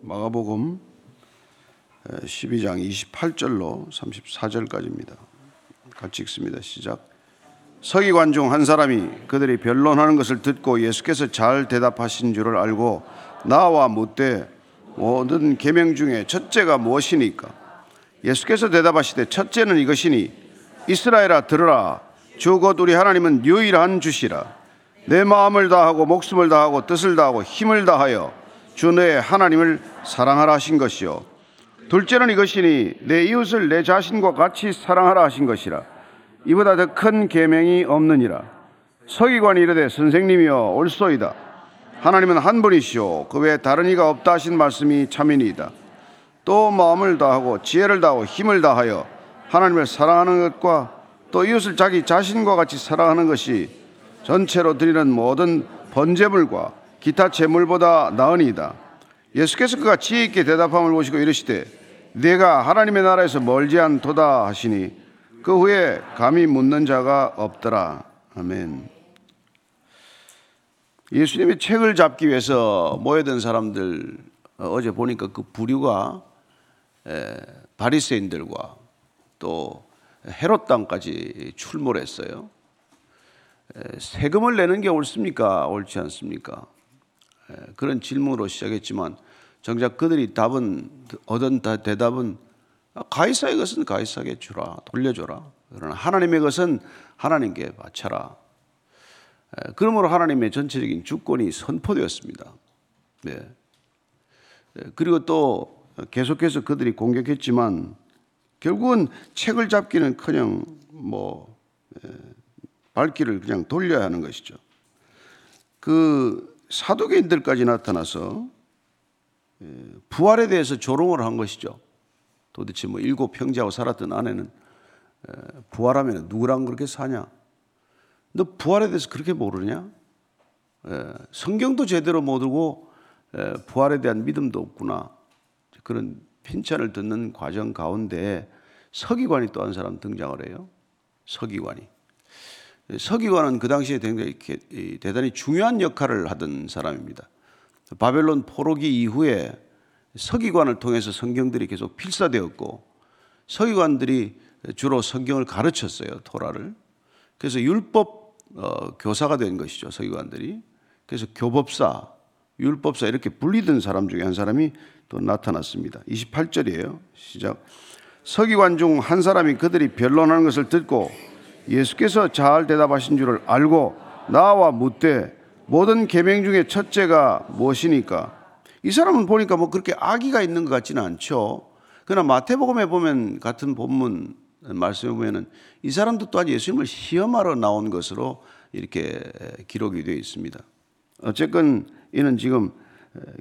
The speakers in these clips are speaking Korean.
마가복음 12장 28절로 34절까지입니다. 같이 읽습니다. 시작. 서기관 중 한 사람이 그들이 변론하는 것을 듣고 예수께서 잘 대답하신 줄을 알고 나와 묻되 모든 계명 중에 첫째가 무엇이니까? 예수께서 대답하시되 첫째는 이것이니 이스라엘아 들으라 주 곧 우리 하나님은 유일한 주시라 내 마음을 다하고 목숨을 다하고 뜻을 다하고 힘을 다하여 주 너의 하나님을 사랑하라 하신 것이요. 둘째는 이것이니 내 이웃을 내 자신과 같이 사랑하라 하신 것이라. 이보다 더 큰 계명이 없느니라. 서기관이 이르되 선생님이여 옳소이다. 하나님은 한 분이시오. 그 외에 다른 이가 없다 하신 말씀이 참이니이다. 또 마음을 다하고 지혜를 다하고 힘을 다하여 하나님을 사랑하는 것과 또 이웃을 자기 자신과 같이 사랑하는 것이 전체로 드리는 모든 번제물과 기타 제물보다 나으니이다. 예수께서 그가 지혜 있게 대답함을 보시고 이르시되 내가 하나님의 나라에서 멀지 않도다 하시니 그 후에 감히 묻는 자가 없더라. 아멘. 예수님의 책을 잡기 위해서 모여든 사람들 어제 보니까 그 부류가 바리새인들과 또 헤롯 땅까지 출몰했어요. 세금을 내는 게 옳습니까? 옳지 않습니까? 그런 질문으로 시작했지만 정작 그들이 답은 얻은 대답은 가이사의 것은 가이사에게 주라 돌려줘라. 그러나 하나님의 것은 하나님께 바쳐라. 그러므로 하나님의 전체적인 주권이 선포되었습니다. 네. 그리고 또 계속해서 그들이 공격했지만 결국은 책을 잡기는커녕 뭐 발길을 그냥 돌려야 하는 것이죠. 그 사도계인들까지 나타나서 부활에 대해서 조롱을 한 것이죠. 도대체 뭐 일곱 형제하고 살았던 아내는 부활하면 누구랑 그렇게 사냐? 너 부활에 대해서 그렇게 모르냐? 성경도 제대로 못 읽고 부활에 대한 믿음도 없구나. 그런 핀찬을 듣는 과정 가운데 서기관이 또 한 사람 등장을 해요. 서기관이. 서기관은 그 당시에 굉장히 대단히 중요한 역할을 하던 사람입니다. 바벨론 포로기 이후에 서기관을 통해서 성경들이 계속 필사되었고 서기관들이 주로 성경을 가르쳤어요. 토라를. 그래서 율법 어, 교사가 된 것이죠. 서기관들이. 그래서 교법사, 율법사 이렇게 불리던 사람 중에 한 사람이 또 나타났습니다. 28절이에요. 시작. 서기관 중 한 사람이 그들이 변론하는 것을 듣고 예수께서 잘 대답하신 줄을 알고 나와 묻되 모든 계명 중에 첫째가 무엇이니까 이 사람은 보니까 뭐 그렇게 악의가 있는 것 같지는 않죠. 그러나 마태복음에 보면 같은 본문 말씀에 보면은 이 사람도 또한 예수님을 시험하러 나온 것으로 이렇게 기록이 되어 있습니다. 어쨌건 이는 지금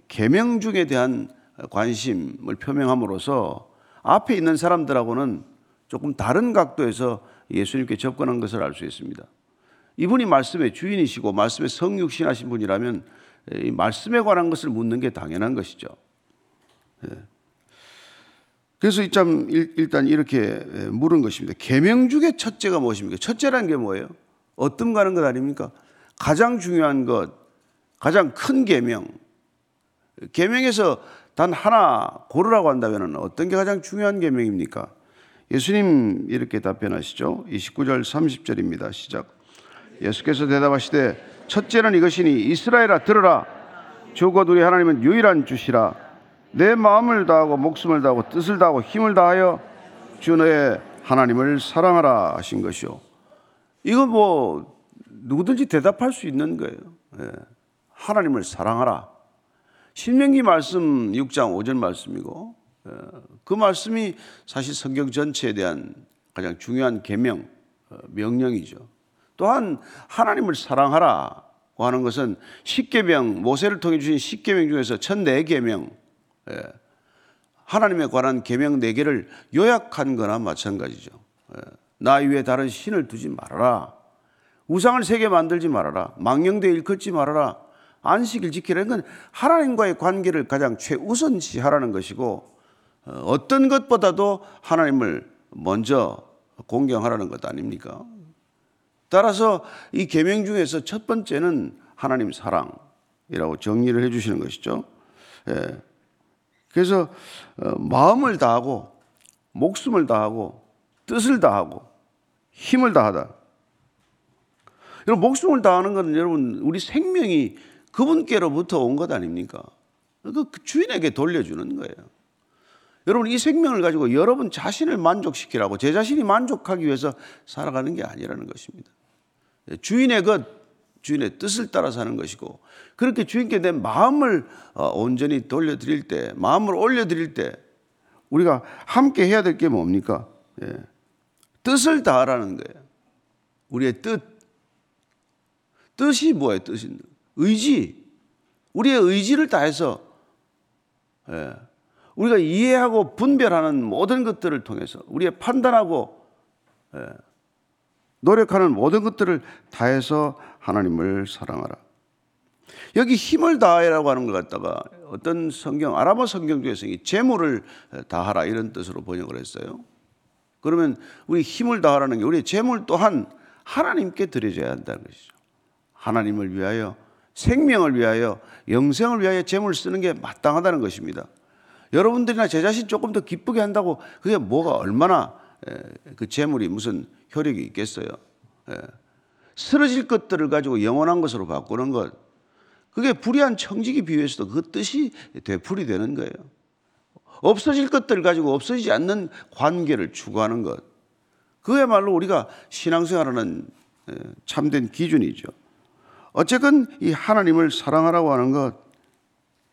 계명 중에 대한 관심을 표명함으로써 앞에 있는 사람들하고는 조금 다른 각도에서 예수님께 접근한 것을 알 수 있습니다. 이분이 말씀의 주인이시고 말씀의 성육신하신 분이라면 이 말씀에 관한 것을 묻는 게 당연한 것이죠. 예. 그래서 이참 일단 이렇게 물은 것입니다. 계명 중에 첫째가 무엇입니까? 첫째라는 게 뭐예요? 어떤 것 아닙니까? 가장 중요한 것, 가장 큰 계명. 계명에서 단 하나 고르라고 한다면 어떤 게 가장 중요한 계명입니까? 예수님 이렇게 답변하시죠. 29절 30절입니다. 시작. 예수께서 대답하시되 첫째는 이것이니 이스라엘아 들으라 주곧 우리 하나님은 유일한 주시라 내 마음을 다하고 목숨을 다하고 뜻을 다하고 힘을 다하여 주 너의 하나님을 사랑하라 하신 것이요. 이거 뭐 누구든지 대답할 수 있는 거예요. 예. 하나님을 사랑하라. 신명기 말씀 6장 5절 말씀이고 어, 그 말씀이 사실 성경 전체에 대한 가장 중요한 계명 어, 명령이죠. 또한 하나님을 사랑하라고 하는 것은 십계명 모세를 통해 주신 십계명 중에서 천네 계명 예, 하나님에 관한 계명 네 개를 요약한 거나 마찬가지죠. 예, 나 위에 다른 신을 두지 말아라. 우상을 세게 만들지 말아라. 망령되 일컫지 말아라. 안식일 지키라는 건 하나님과의 관계를 가장 최우선시하라는 것이고 어, 어떤 것보다도 하나님을 먼저 공경하라는 것 아닙니까? 따라서 이 계명 중에서 첫 번째는 하나님 사랑이라고 정리를 해 주시는 것이죠. 예. 그래서 어, 마음을 다하고 목숨을 다하고 뜻을 다하고 힘을 다하다. 여러분 목숨을 다하는 것은 여러분 우리 생명이 그분께로부터 온 것 아닙니까? 그 주인에게 돌려주는 거예요. 여러분 이 생명을 가지고 여러분 자신을 만족시키라고 제 자신이 만족하기 위해서 살아가는 게 아니라는 것입니다. 주인의 것, 주인의 뜻을 따라 사는 것이고 그렇게 주인께 내 마음을 어, 온전히 돌려드릴 때, 마음을 올려드릴 때 우리가 함께 해야 될 게 뭡니까? 예. 뜻을 다하라는 거예요. 우리의 뜻. 뜻이 뭐예요? 뜻이 의지. 우리의 의지를 다해서 예. 우리가 이해하고 분별하는 모든 것들을 통해서 우리의 판단하고 예. 노력하는 모든 것들을 다해서 하나님을 사랑하라. 여기 힘을 다해라고 하는 것 갖다가 어떤 성경 아람어 성경 중에서 이 재물을 다하라 이런 뜻으로 번역을 했어요. 그러면 우리 힘을 다하라는 게 우리 재물 또한 하나님께 드려져야 한다는 것이죠. 하나님을 위하여 생명을 위하여 영생을 위하여 재물을 쓰는 게 마땅하다는 것입니다. 여러분들이나 제 자신 조금 더 기쁘게 한다고 그게 뭐가 얼마나 그 재물이 무슨 효력이 있겠어요. 쓰러질 것들을 가지고 영원한 것으로 바꾸는 것. 그게 불의한 청지기 비유에서도 그 뜻이 되풀이 되는 거예요. 없어질 것들을 가지고 없어지지 않는 관계를 추구하는 것. 그야말로 우리가 신앙생활하는 참된 기준이죠. 어쨌건 이 하나님을 사랑하라고 하는 것,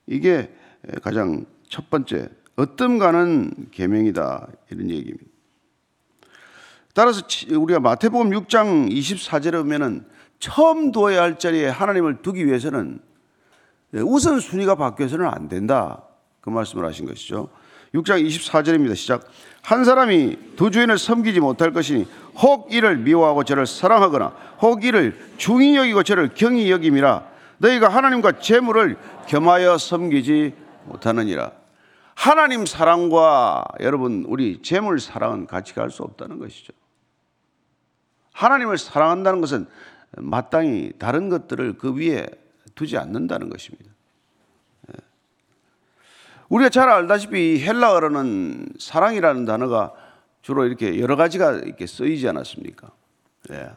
이게 가장 첫 번째, 어떤 가는 계명이다. 이런 얘기입니다. 따라서 우리가 마태복음 6장 24절에 보면은 처음 두어야 할 자리에 하나님을 두기 위해서는 우선 순위가 바뀌어서는 안 된다. 그 말씀을 하신 것이죠. 6장 24절입니다. 시작. 한 사람이 두 주인을 섬기지 못할 것이니 혹 이를 미워하고 저를 사랑하거나 혹 이를 중히 여기고 저를 경히 여김이라 너희가 하나님과 재물을 겸하여 섬기지 못하느니라. 하나님 사랑과 여러분 우리 재물 사랑은 같이 갈 수 없다는 것이죠. 하나님을 사랑한다는 것은 마땅히 다른 것들을 그 위에 두지 않는다는 것입니다. 예. 우리가 잘 알다시피 헬라어로는 사랑이라는 단어가 주로 이렇게 여러 가지가 이렇게 쓰이지 않았습니까? 예.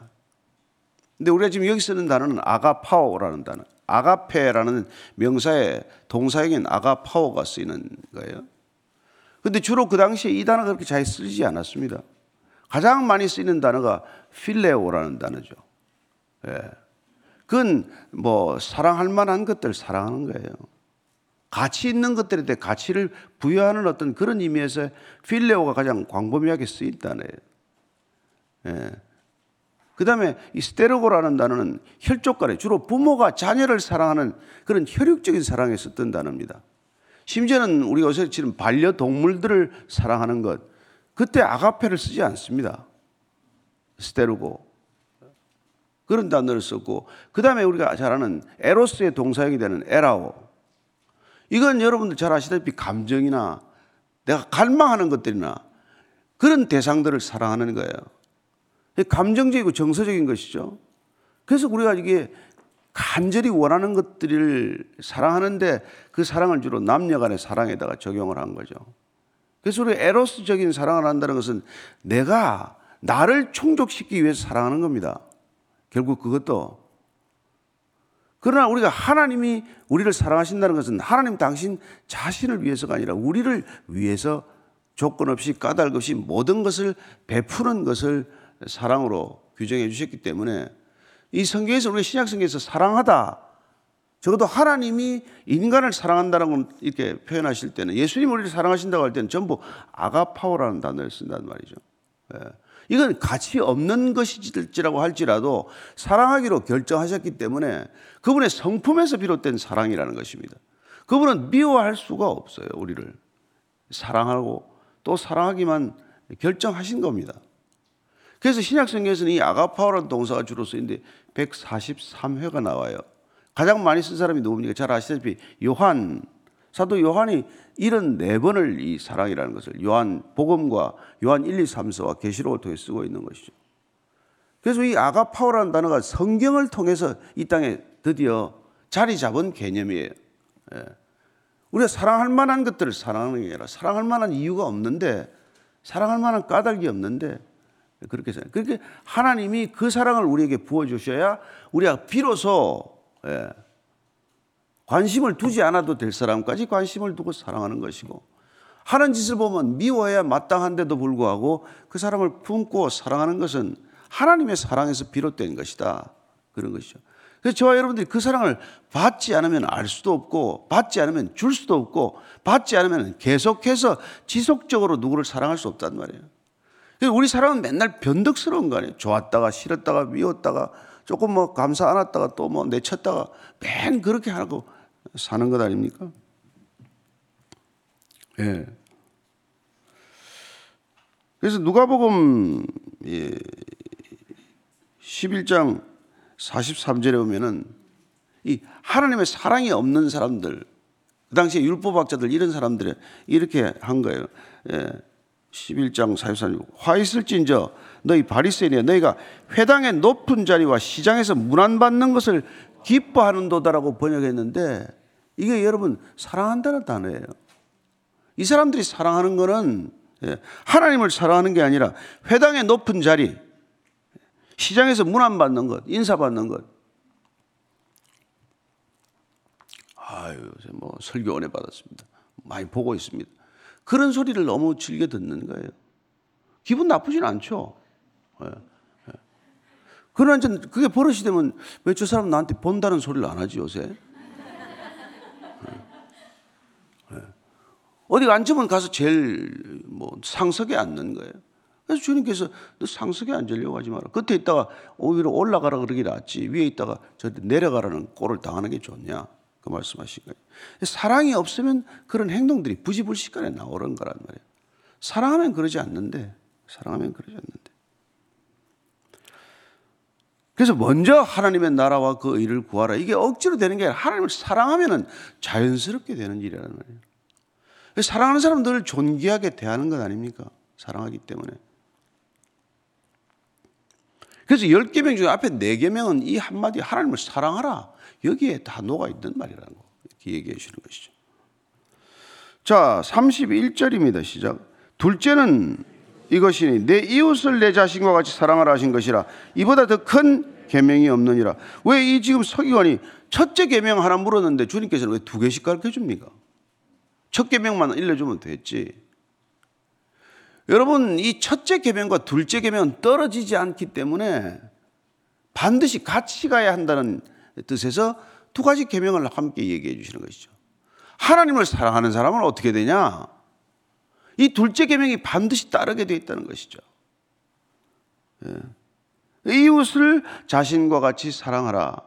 근데 우리가 지금 여기 쓰는 단어는 아가파오라는 단어. 아가페라는 명사의 동사형인 아가파오가 쓰이는 거예요. 근데 주로 그 당시에 이 단어가 그렇게 잘 쓰이지 않았습니다. 가장 많이 쓰이는 단어가 필레오라는 단어죠. 예. 그건 뭐 사랑할 만한 것들 사랑하는 거예요. 가치 있는 것들에 대해 가치를 부여하는 어떤 그런 의미에서 필레오가 가장 광범위하게 쓰인다네요. 예. 그 다음에 이 스테르고라는 단어는 혈족 간에 주로 부모가 자녀를 사랑하는 그런 혈육적인 사랑에 썼던 단어입니다. 심지어는 우리가 요새 지금 반려동물들을 사랑하는 것, 그때 아가페를 쓰지 않습니다. 스테르고. 그런 단어를 썼고, 그 다음에 우리가 잘 아는 에로스의 동사역이 되는 에라오. 이건 여러분들 잘 아시다시피 감정이나 내가 갈망하는 것들이나 그런 대상들을 사랑하는 거예요. 감정적이고 정서적인 것이죠. 그래서 우리가 이게 간절히 원하는 것들을 사랑하는데 그 사랑을 주로 남녀 간의 사랑에다가 적용을 한 거죠. 그래서 우리 에로스적인 사랑을 한다는 것은 내가 나를 충족시키기 위해서 사랑하는 겁니다. 결국 그것도 그러나 우리가 하나님이 우리를 사랑하신다는 것은 하나님 당신 자신을 위해서가 아니라 우리를 위해서 조건 없이 까닭 없이 모든 것을 베푸는 것을 사랑으로 규정해 주셨기 때문에 이 성경에서 우리 신약 성경에서 사랑하다 적어도 하나님이 인간을 사랑한다는 건 이렇게 표현하실 때는 예수님 우리를 사랑하신다고 할 때는 전부 아가파오라는 단어를 쓴단 말이죠. 예. 이건 가치 없는 것일지라고 할지라도 사랑하기로 결정하셨기 때문에 그분의 성품에서 비롯된 사랑이라는 것입니다. 그분은 미워할 수가 없어요, 우리를. 사랑하고 또 사랑하기만 결정하신 겁니다. 그래서 신약성경에서는 이 아가파오라는 동사가 주로 쓰이는데 143회가 나와요. 가장 많이 쓴 사람이 누굽니까? 잘 아시다시피 요한 사도 요한이 74번을 이 사랑이라는 것을 요한 복음과 요한 1, 2, 3서와 계시록을 통해 쓰고 있는 것이죠. 그래서 이 아가파오라는 단어가 성경을 통해서 이 땅에 드디어 자리 잡은 개념이에요. 예. 우리가 사랑할 만한 것들을 사랑하는 게 아니라 사랑할 만한 이유가 없는데 사랑할 만한 까닭이 없는데 그렇게 생각. 그렇게 하나님이 그 사랑을 우리에게 부어 주셔야 우리가 비로소 예, 관심을 두지 않아도 될 사람까지 관심을 두고 사랑하는 것이고 하는 짓을 보면 미워해야 마땅한데도 불구하고 그 사람을 품고 사랑하는 것은 하나님의 사랑에서 비롯된 것이다. 그런 것이죠. 그래서 저와 여러분들이 그 사랑을 받지 않으면 알 수도 없고, 받지 않으면 줄 수도 없고, 받지 않으면 계속해서 지속적으로 누구를 사랑할 수 없단 말이에요. 우리 사랑은 맨날 변덕스러운 거 아니에요. 좋았다가 싫었다가 미웠다가 조금 뭐 감사 안 했다가 또 뭐 내쳤다가 맨 그렇게 하고 사는 것 아닙니까? 예. 그래서 누가복음 11장 43절에 보면은 이 하나님의 사랑이 없는 사람들, 그 당시에 율법학자들 이런 사람들이 이렇게 한 거예요. 예. 11장 43절. 화 있을진저 너희 바리새인이야 너희가 회당의 높은 자리와 시장에서 문안받는 것을 기뻐하는도다라고 번역했는데 이게 여러분 사랑한다는 단어예요. 이 사람들이 사랑하는 것은 예, 하나님을 사랑하는 게 아니라 회당의 높은 자리, 시장에서 문안 받는 것, 인사 받는 것. 아유, 뭐 설교 은혜 받았습니다. 많이 보고 있습니다. 그런 소리를 너무 즐겨 듣는 거예요. 기분 나쁘진 않죠. 예, 예. 그러나 그게 버릇이 되면 왜 저 사람 나한테 본다는 소리를 안 하지 요새? 어디 앉으면 가서 제일 뭐 상석에 앉는 거예요. 그래서 주님께서 너 상석에 앉으려고 하지 마라. 끝에 있다가 오히려 올라가라 그러기 낫지. 위에 있다가 저 내려가라는 꼴을 당하는 게 좋냐. 그 말씀하신 거예요. 사랑이 없으면 그런 행동들이 부지불식간에 나오는 거란 말이에요. 사랑하면 그러지 않는데, 사랑하면 그러지 않는데. 그래서 먼저 하나님의 나라와 그 의를 구하라. 이게 억지로 되는 게 아니라 하나님을 사랑하면 자연스럽게 되는 일이라는 말이에요. 사랑하는 사람들을 존귀하게 대하는 것 아닙니까? 사랑하기 때문에. 그래서 열 개명 중에 앞에 네 개명은 이 한마디 하나님을 사랑하라. 여기에 다 녹아 있는 말이라는 거. 이렇게 얘기해 주는 것이죠. 자, 31절입니다. 시작. 둘째는 이것이니 내 이웃을 내 자신과 같이 사랑하라 하신 것이라 이보다 더 큰 계명이 없느니라. 왜 이 지금 서기관이 첫째 계명 하나 물었는데 주님께서는 왜 두 개씩 가르쳐 줍니까? 첫 계명만 일러주면 됐지. 여러분 이 첫째 계명과 둘째 계명은 떨어지지 않기 때문에 반드시 같이 가야 한다는 뜻에서 두 가지 계명을 함께 얘기해 주시는 것이죠. 하나님을 사랑하는 사람은 어떻게 되냐? 이 둘째 계명이 반드시 따르게 되어 있다는 것이죠. 예. 이웃을 자신과 같이 사랑하라.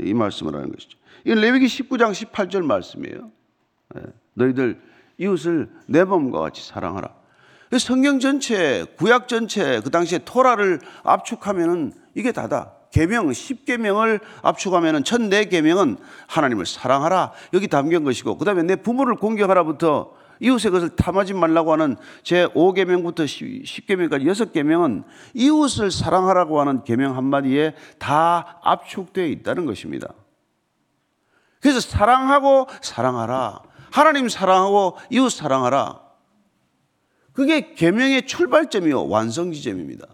이 말씀을 하는 것이죠. 이건 레위기 19장 18절 말씀이에요. 예. 너희들 이웃을 내 몸과 같이 사랑하라. 성경 전체, 구약 전체 그 당시에 토라를 압축하면은 이게 다다. 계명 10계명을 압축하면은 첫 네 계명은 하나님을 사랑하라. 여기 담긴 것이고 그다음에 내 부모를 공경하라부터 이웃의 것을 탐하지 말라고 하는 제 5계명부터 10계명까지 6계명은 이웃을 사랑하라고 하는 계명 한마디에 다 압축되어 있다는 것입니다. 그래서 사랑하고 사랑하라. 하나님 사랑하고 이웃 사랑하라. 그게 계명의 출발점이요 완성 지점입니다.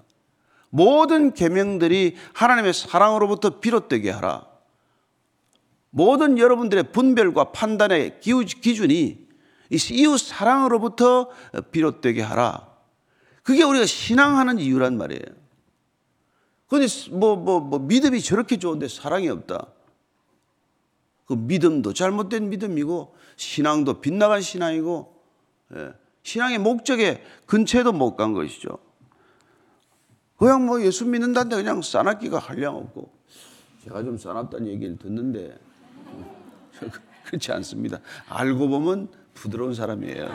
모든 계명들이 하나님의 사랑으로부터 비롯되게 하라. 모든 여러분들의 분별과 판단의 기준이 이웃 사랑으로부터 비롯되게 하라. 그게 우리가 신앙하는 이유란 말이에요. 근데 뭐, 뭐, 뭐, 믿음이 저렇게 좋은데 사랑이 없다. 그 믿음도 잘못된 믿음이고 신앙도 빗나간 신앙이고 예. 신앙의 목적에 근처에도 못 간 것이죠. 그냥 뭐 예수 믿는다는데 그냥 싸납기가 한량 없고 제가 좀 싸납다는 얘기를 듣는데 그렇지 않습니다. 알고 보면 부드러운 사람이에요.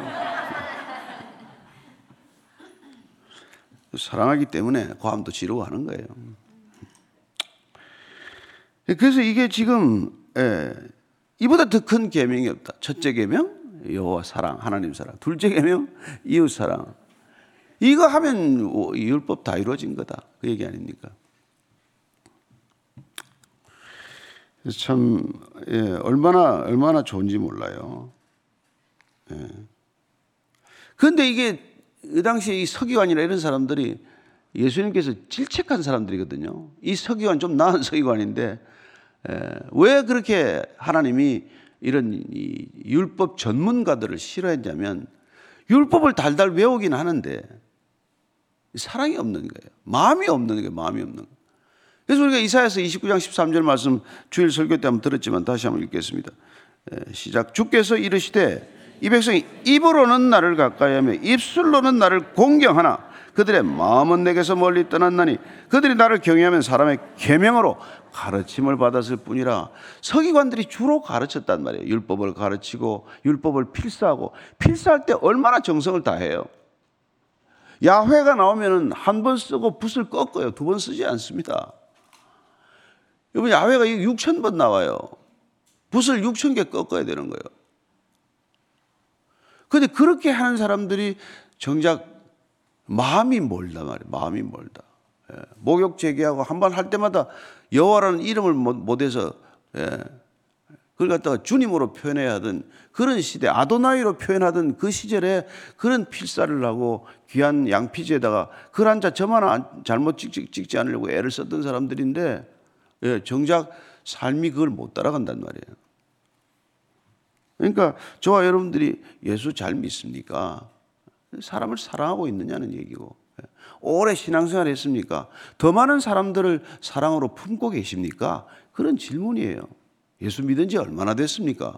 사랑하기 때문에 고함도 지르고 하는 거예요. 그래서 이게 지금 예, 이보다 더 큰 계명이 없다. 첫째 계명 여호와 사랑, 하나님 사랑. 둘째 계명 이웃 사랑. 이거 하면 율법 다 이루어진 거다. 그 얘기 아닙니까? 참 예, 얼마나 얼마나 좋은지 몰라요. 그런데 이게 그 당시에 이 서기관이나 이런 사람들이 예수님께서 질책한 사람들이거든요. 이 서기관 좀 나은 서기관인데 에, 왜 그렇게 하나님이 이런 이 율법 전문가들을 싫어했냐면 율법을 달달 외우긴 하는데 사랑이 없는 거예요. 마음이 없는 거예요. 마음이 없는 거예요. 그래서 우리가 이사야서 29장 13절 말씀 주일 설교 때 한번 들었지만 다시 한번 읽겠습니다. 에, 시작 주께서 이르시되 이 백성이 입으로는 나를 가까이하며 입술로는 나를 공경하나 그들의 마음은 내게서 멀리 떠났나니 그들이 나를 경외하면 사람의 계명으로 가르침을 받았을 뿐이라 서기관들이 주로 가르쳤단 말이에요. 율법을 가르치고 율법을 필사하고 필사할 때 얼마나 정성을 다해요. 야훼가 나오면은 한 번 쓰고 붓을 꺾어요. 두 번 쓰지 않습니다. 여러분 야훼가 6천 번 나와요. 붓을 6천 개 꺾어야 되는 거예요. 근데 그렇게 하는 사람들이 정작 마음이 멀다 말이에요. 마음이 멀다. 예. 목욕 제기하고 한 번 할 때마다 여호와라는 이름을 못, 못해서 예. 그걸 갖다가 주님으로 표현해야 하던 그런 시대 아도나이로 표현하던 그 시절에 그런 필사를 하고 귀한 양피지에다가 글 한자 점 하나 잘못 찍지, 찍지 않으려고 애를 썼던 사람들인데 예. 정작 삶이 그걸 못 따라간단 말이에요. 그러니까 저와 여러분들이 예수 잘 믿습니까? 사람을 사랑하고 있느냐는 얘기고 오래 신앙생활 했습니까? 더 많은 사람들을 사랑으로 품고 계십니까? 그런 질문이에요. 예수 믿은 지 얼마나 됐습니까?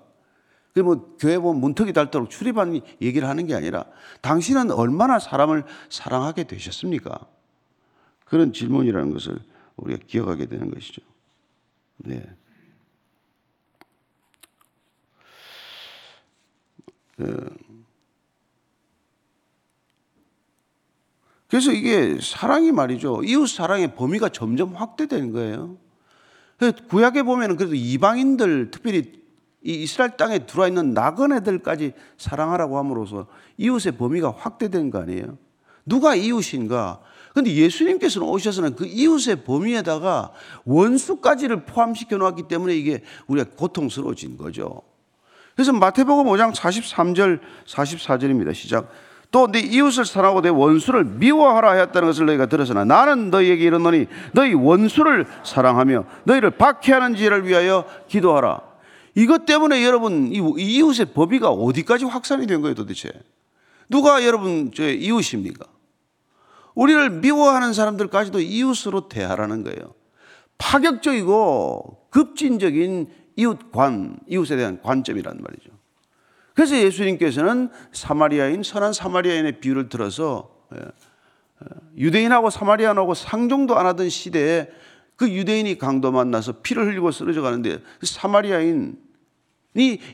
그뭐 교회 보면 문턱이 닳도록 출입한 얘기를 하는 게 아니라 당신은 얼마나 사람을 사랑하게 되셨습니까? 그런 질문이라는 것을 우리가 기억하게 되는 것이죠. 네. 그래서 이게 사랑이 말이죠. 이웃 사랑의 범위가 점점 확대되는 거예요. 구약에 보면 그래도 이방인들 특별히 이 이스라엘 땅에 들어와 있는 나그네들까지 사랑하라고 함으로써 이웃의 범위가 확대된 거 아니에요? 누가 이웃인가? 근데 예수님께서는 오셔서는 그 이웃의 범위에다가 원수까지를 포함시켜 놓았기 때문에 이게 우리가 고통스러워진 거죠. 그래서 마태복음 5장 43절 44절입니다. 시작. 또 네 이웃을 사랑하고 내 원수를 미워하라 하였다는 것을 너희가 들었으나 나는 너희에게 이르노니 너희 원수를 사랑하며 너희를 박해하는 지를 위하여 기도하라. 이것 때문에 여러분 이 이웃의 법위가 어디까지 확산이 된 거예요 도대체? 누가 여러분 저 이웃입니까? 우리를 미워하는 사람들까지도 이웃으로 대하라는 거예요. 파격적이고 급진적인 이웃 관, 이웃에 대한 관점이란 말이죠. 그래서 예수님께서는 사마리아인, 선한 사마리아인의 비유를 들어서 예, 예, 유대인하고 사마리아인하고 상종도 안 하던 시대에 그 유대인이 강도 만나서 피를 흘리고 쓰러져 가는데 그 사마리아인이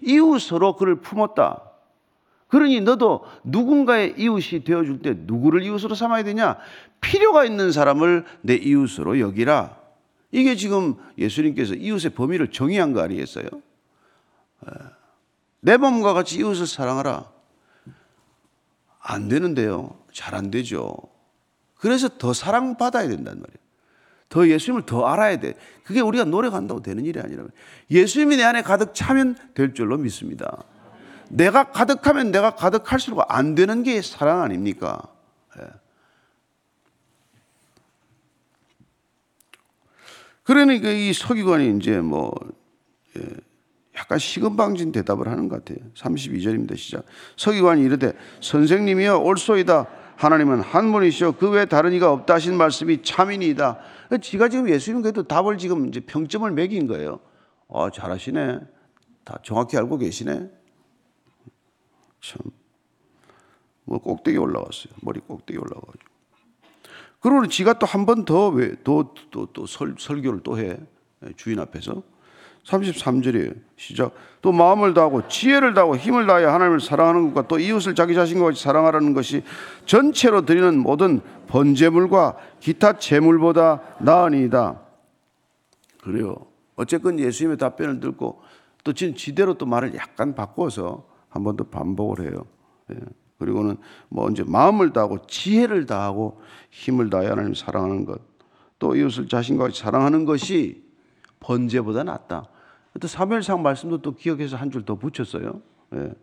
이웃으로 그를 품었다. 그러니 너도 누군가의 이웃이 되어줄 때 누구를 이웃으로 삼아야 되냐? 필요가 있는 사람을 내 이웃으로 여기라. 이게 지금 예수님께서 이웃의 범위를 정의한 거 아니겠어요? 내 몸과 같이 이웃을 사랑하라. 안 되는데요. 잘 안 되죠. 그래서 더 사랑받아야 된단 말이에요. 더 예수님을 더 알아야 돼. 그게 우리가 노력한다고 되는 일이 아니라 예수님이 내 안에 가득 차면 될 줄로 믿습니다. 내가 가득하면 내가 가득할수록 안 되는 게 사랑 아닙니까? 그러니까 이 서기관이 이제 뭐 예, 약간 시금방진 대답을 하는 것 같아요. 32절입니다. 시작. 서기관이 이르되 선생님이여 올소이다. 하나님은 한 분이시오. 그 외에 다른 이가 없다 하신 말씀이 참이니이다. 지가 지금 예수님 그래도 답을 지금 이제 평점을 매긴 거예요. 아, 잘하시네. 다 정확히 알고 계시네. 참. 뭐 꼭대기 올라왔어요. 머리 꼭대기 올라가지고. 그러고 지가 또 한 번 더 왜 또 또 또 설교를 또 해. 주인 앞에서. 33절이에요. 시작. 또 마음을 다하고 지혜를 다하고 힘을 다하여 하나님을 사랑하는 것과 또 이웃을 자기 자신과 같이 사랑하라는 것이 전체로 드리는 모든 번제물과 기타 제물보다 나으니이다. 그래요. 어쨌건 예수님의 답변을 듣고 또 지금 지대로 또 말을 약간 바꿔서 한 번 더 반복을 해요. 예. 그리고는 뭐 이제 마음을 다하고 지혜를 다하고 힘을 다하여 하나님 사랑하는 것, 또 이웃을 자신과 같이 사랑하는 것이 번제보다 낫다. 또 사무엘상 말씀도 또 기억해서 한 줄 더 붙였어요. 예.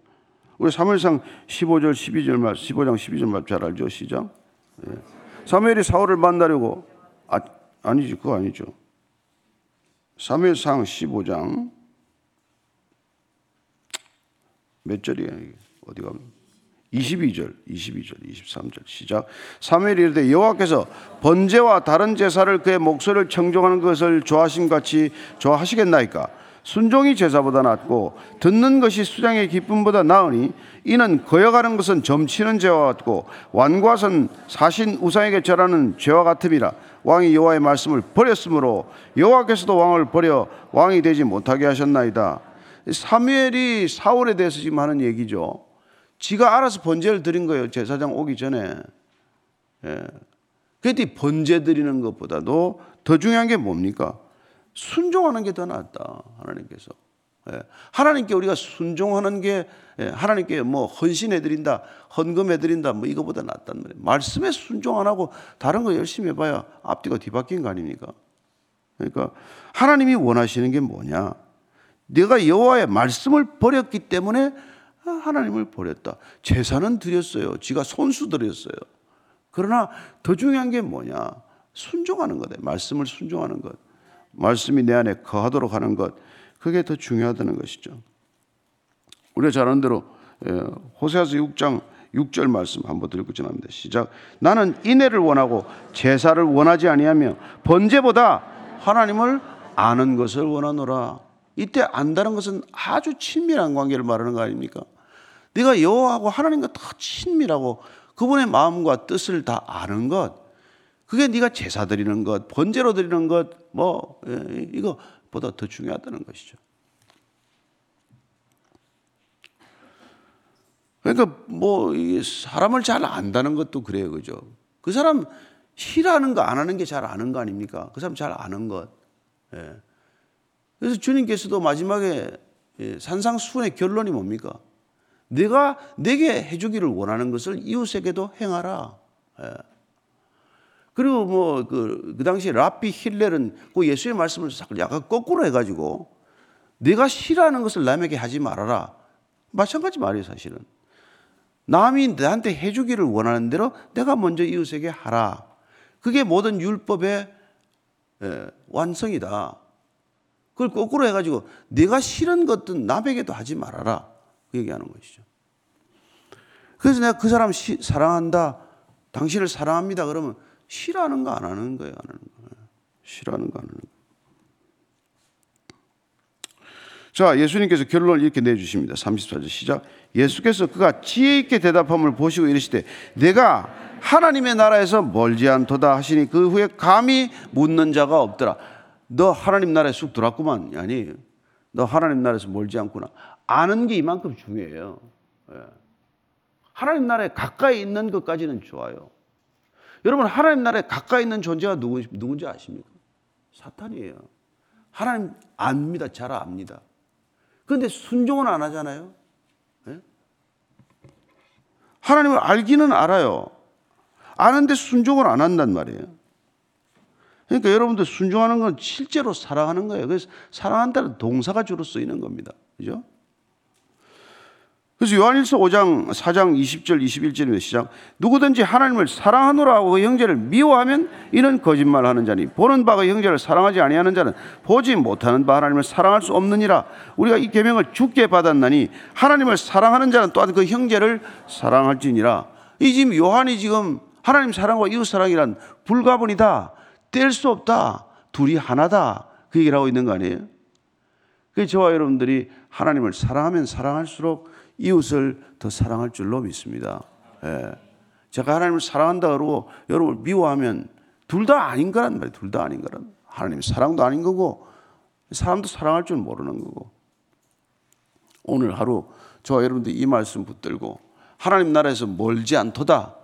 우리 사무엘상 15절 12절 말 15장 12절 말잘 알죠? 시작. 예. 사무엘이 사울을 만나려고 아 아니지 그거 아니죠. 사무엘상 15장 몇 절이야 이게 어디 가면 22절, 22절, 23절 시작. 사무엘이 이르되 여호와께서 번제와 다른 제사를 그의 목소리를 청종하는 것을 좋아하신 같이 좋아하시겠나이까? 순종이 제사보다 낫고 듣는 것이 수장의 기쁨보다 나으니 이는 거여가는 것은 점치는 죄와 같고 완과선 사신 우상에게 절하는 죄와 같음이라 왕이 여호와의 말씀을 버렸으므로 여호와께서도 왕을 버려 왕이 되지 못하게 하셨나이다. 사무엘이 사울에 대해서 지금 하는 얘기죠. 지가 알아서 번제를 드린 거예요. 제사장 오기 전에. 예. 그랬더니 번제 드리는 것보다도 더 중요한 게 뭡니까? 순종하는 게 더 낫다. 하나님께서. 예. 하나님께 우리가 순종하는 게 예. 하나님께 뭐 헌신해 드린다, 헌금해 드린다, 뭐 이거보다 낫단 말이에요. 말씀에 순종 안 하고 다른 거 열심히 해봐야 앞뒤가 뒤바뀐 거 아닙니까? 그러니까 하나님이 원하시는 게 뭐냐? 내가 여호와의 말씀을 버렸기 때문에 하나님을 버렸다. 제사는 드렸어요. 지가 손수 드렸어요. 그러나 더 중요한 게 뭐냐? 순종하는 거다. 말씀을 순종하는 것. 말씀이 내 안에 거하도록 하는 것. 그게 더 중요하다는 것이죠. 우리가 잘 아는 대로 예, 호세아서 6장 6절 말씀 한번 들고 지납니다. 시작. 나는 인애를 원하고 제사를 원하지 아니하며 번제보다 하나님을 아는 것을 원하노라. 이때 안다는 것은 아주 친밀한 관계를 말하는 거 아닙니까? 네가 여호와하고 하나님과 더 친밀하고 그분의 마음과 뜻을 다 아는 것. 그게 네가 제사 드리는 것, 번제로 드리는 것, 뭐 예, 이거보다 더 중요하다는 것이죠. 그러니까 뭐 사람을 잘 안다는 것도 그래요, 그죠? 그 사람 싫어하는 거 안 하는 게 잘 아는 거 아닙니까? 그 사람 잘 아는 것. 예. 그래서 주님께서도 마지막에 예, 산상수훈의 결론이 뭡니까? 내가 내게 해주기를 원하는 것을 이웃에게도 행하라. 예. 그리고 뭐그 그 당시에 라피 힐렐은 그 예수의 말씀을 약간 거꾸로 해가지고 내가 싫어하는 것을 남에게 하지 말아라. 마찬가지 말이에요, 사실은. 남이 나한테 해주기를 원하는 대로 내가 먼저 이웃에게 하라. 그게 모든 율법의 예, 완성이다. 그걸 거꾸로 해가지고 내가 싫은 것든 남에게도 하지 말아라. 그 얘기하는 것이죠. 그래서 내가 그 사람 시, 사랑한다. 당신을 사랑합니다. 그러면 싫어하는 거 안 하는 거예요. 안 하는 거. 싫어하는 거 안 하는 거. 자, 예수님께서 결론을 이렇게 내주십니다. 34절 시작. 예수께서 그가 지혜 있게 대답함을 보시고 이르시되 내가 하나님의 나라에서 멀지 않도다 하시니 그 후에 감히 묻는 자가 없더라. 너 하나님 나라에 쑥 들어왔구만. 아니, 너 하나님 나라에서 멀지 않구나. 아는 게 이만큼 중요해요. 예. 하나님 나라에 가까이 있는 것까지는 좋아요. 여러분, 하나님 나라에 가까이 있는 존재가 누구, 누군지 아십니까? 사탄이에요. 하나님 압니다. 잘 압니다. 그런데 순종은 안 하잖아요. 예? 하나님을 알기는 알아요. 아는데 순종을 안 한단 말이에요. 그러니까 여러분들 순종하는 건 실제로 사랑하는 거예요. 그래서 사랑한다는 동사가 주로 쓰이는 겁니다. 그죠? 그래서 요한일서 5장 4장 20절 21절에 시작 누구든지 하나님을 사랑하노라고 그 형제를 미워하면 이는 거짓말하는 자니 보는 바가 형제를 사랑하지 아니하는 자는 보지 못하는 바 하나님을 사랑할 수 없느니라 우리가 이 계명을 죽게 받았나니 하나님을 사랑하는 자는 또한 그 형제를 사랑할지니라 이 지금 요한이 지금 하나님 사랑과 이웃 사랑이란 불가분이다 뗄 수 없다. 둘이 하나다. 그 얘기를 하고 있는 거 아니에요? 그 저와 여러분들이 하나님을 사랑하면 사랑할수록 이웃을 더 사랑할 줄로 믿습니다. 예. 제가 하나님을 사랑한다 그러고 여러분을 미워하면 둘 다 아닌 거란 말이에요. 둘 다 아닌 거란. 하나님 사랑도 아닌 거고 사람도 사랑할 줄 모르는 거고. 오늘 하루 저와 여러분들 이 말씀 붙들고 하나님 나라에서 멀지 않도다.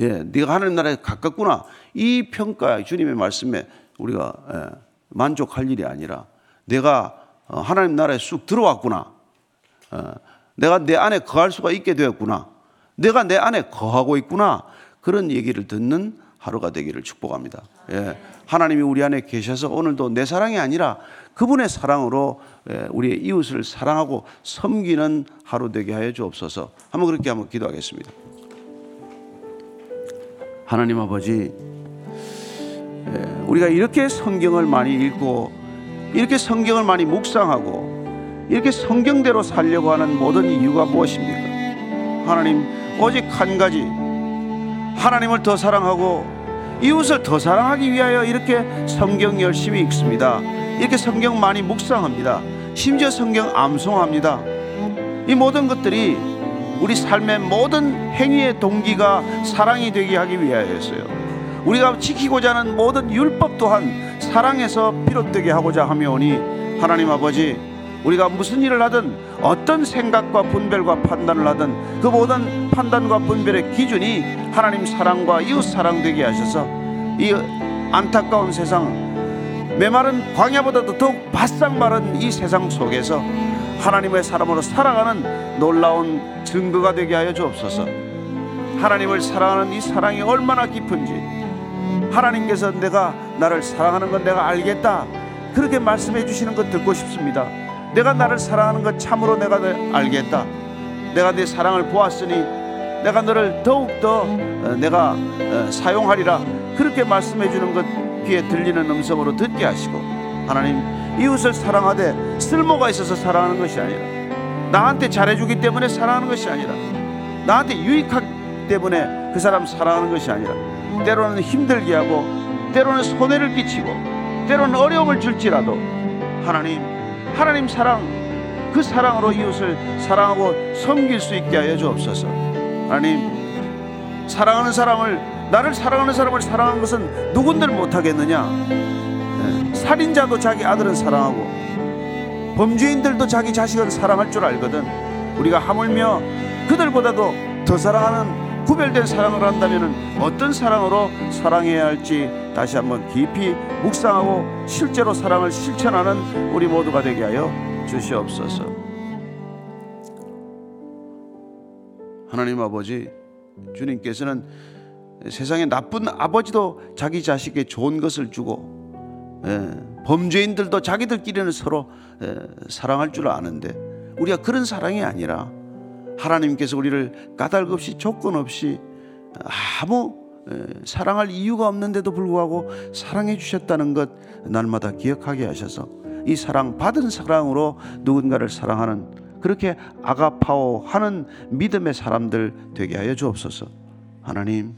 예, 네가 하나님 나라에 가깝구나. 이 평가 주님의 말씀에 우리가 예, 만족할 일이 아니라 내가 어, 하나님 나라에 쑥 들어왔구나. 어, 내가 내 안에 거할 수가 있게 되었구나. 내가 내 안에 거하고 있구나. 그런 얘기를 듣는 하루가 되기를 축복합니다. 예. 하나님이 우리 안에 계셔서 오늘도 내 사랑이 아니라 그분의 사랑으로 예, 우리의 이웃을 사랑하고 섬기는 하루 되게 하여 주옵소서. 한번 그렇게 한번 기도하겠습니다. 하나님 아버지, 예, 우리가 이렇게 성경을 많이 읽고 이렇게 성경을 많이 묵상하고 이렇게 성경대로 살려고 하는 모든 이유가 무엇입니까? 하나님 오직 한 가지 하나님을 더 사랑하고 이웃을 더 사랑하기 위하여 이렇게 성경 열심히 읽습니다. 이렇게 성경 많이 묵상합니다. 심지어 성경 암송합니다. 이 모든 것들이 우리 삶의 모든 행위의 동기가 사랑이 되게 하기 위하여였어요. 우리가 지키고자 하는 모든 율법 또한 사랑에서 비롯되게 하고자 하며 오니 하나님 아버지 우리가 무슨 일을 하든 어떤 생각과 분별과 판단을 하든 그 모든 판단과 분별의 기준이 하나님 사랑과 이웃 사랑 되게 하셔서 이 안타까운 세상 메마른 광야보다도 더욱 바싹 마른 이 세상 속에서 하나님의 사람으로 살아가는 놀라운 증거가 되게 하여 주옵소서. 하나님을 사랑하는 이 사랑이 얼마나 깊은지 하나님께서 내가 나를 사랑하는 건 내가 알겠다. 그렇게 말씀해 주시는 것 듣고 싶습니다. 내가 나를 사랑하는 것 참으로 내가 알겠다. 내가 네 사랑을 보았으니 내가 너를 더욱더 어, 내가 어, 사용하리라. 그렇게 말씀해 주는 것 귀에 들리는 음성으로 듣게 하시고 하나님 이웃을 사랑하되 쓸모가 있어서 사랑하는 것이 아니라 나한테 잘해주기 때문에 사랑하는 것이 아니라 나한테 유익하기 때문에 그 사람 사랑하는 것이 아니라 때로는 힘들게 하고 때로는 손해를 끼치고 때로는 어려움을 줄지라도 하나님 하나님 사랑 그 사랑으로 이웃을 사랑하고 섬길 수 있게 하여 주옵소서 하나님 사랑하는 사람을 나를 사랑하는 사람을 사랑하는 것은 누군들 못하겠느냐 네. 살인자도 자기 아들은 사랑하고 범죄인들도 자기 자식은 사랑할 줄 알거든 우리가 하물며 그들보다도 더 사랑하는 구별된 사랑을 한다면 어떤 사랑으로 사랑해야 할지 다시 한번 깊이 묵상하고 실제로 사랑을 실천하는 우리 모두가 되게 하여 주시옵소서. 하나님 아버지, 주님께서는 세상에 나쁜 아버지도 자기 자식에게 좋은 것을 주고 예, 범죄인들도 자기들끼리는 서로 예, 사랑할 줄 아는데 우리가 그런 사랑이 아니라 하나님께서 우리를 까닭 없이 조건 없이 아무 예, 사랑할 이유가 없는데도 불구하고 사랑해 주셨다는 것 날마다 기억하게 하셔서 이 사랑 받은 사랑으로 누군가를 사랑하는 그렇게 아가파오 하는 믿음의 사람들 되게 하여 주옵소서. 하나님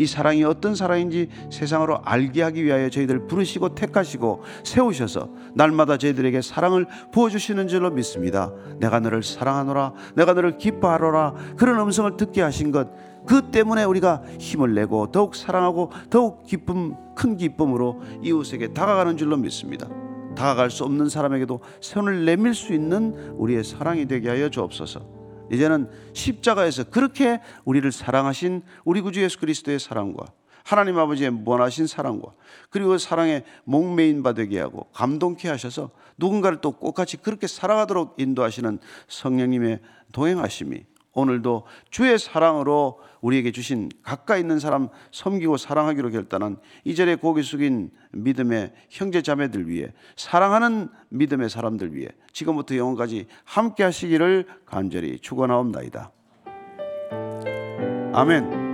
이 사랑이 어떤 사랑인지 세상으로 알게 하기 위하여 저희들 부르시고 택하시고 세우셔서 날마다 저희들에게 사랑을 부어주시는 줄로 믿습니다. 내가 너를 사랑하노라, 내가 너를 기뻐하노라 그런 음성을 듣게 하신 것, 그 때문에 우리가 힘을 내고 더욱 사랑하고 더욱 기쁨, 큰 기쁨으로 이웃에게 다가가는 줄로 믿습니다. 다가갈 수 없는 사람에게도 손을 내밀 수 있는 우리의 사랑이 되게 하여 주옵소서. 이제는 십자가에서 그렇게 우리를 사랑하신 우리 구주 예수 그리스도의 사랑과 하나님 아버지의 무한하신 사랑과 그리고 사랑에 목매인 바 되게 하고 감동케 하셔서 누군가를 또 똑같이 그렇게 살아가도록 인도하시는 성령님의 동행하심이 오늘도 주의 사랑으로 우리에게 주신 가까이 있는 사람 섬기고 사랑하기로 결단한 이절의 고개 숙인 믿음의 형제 자매들 위해 사랑하는 믿음의 사람들 위해 지금부터 영원까지 함께 하시기를 간절히 축원하옵나이다. 아멘.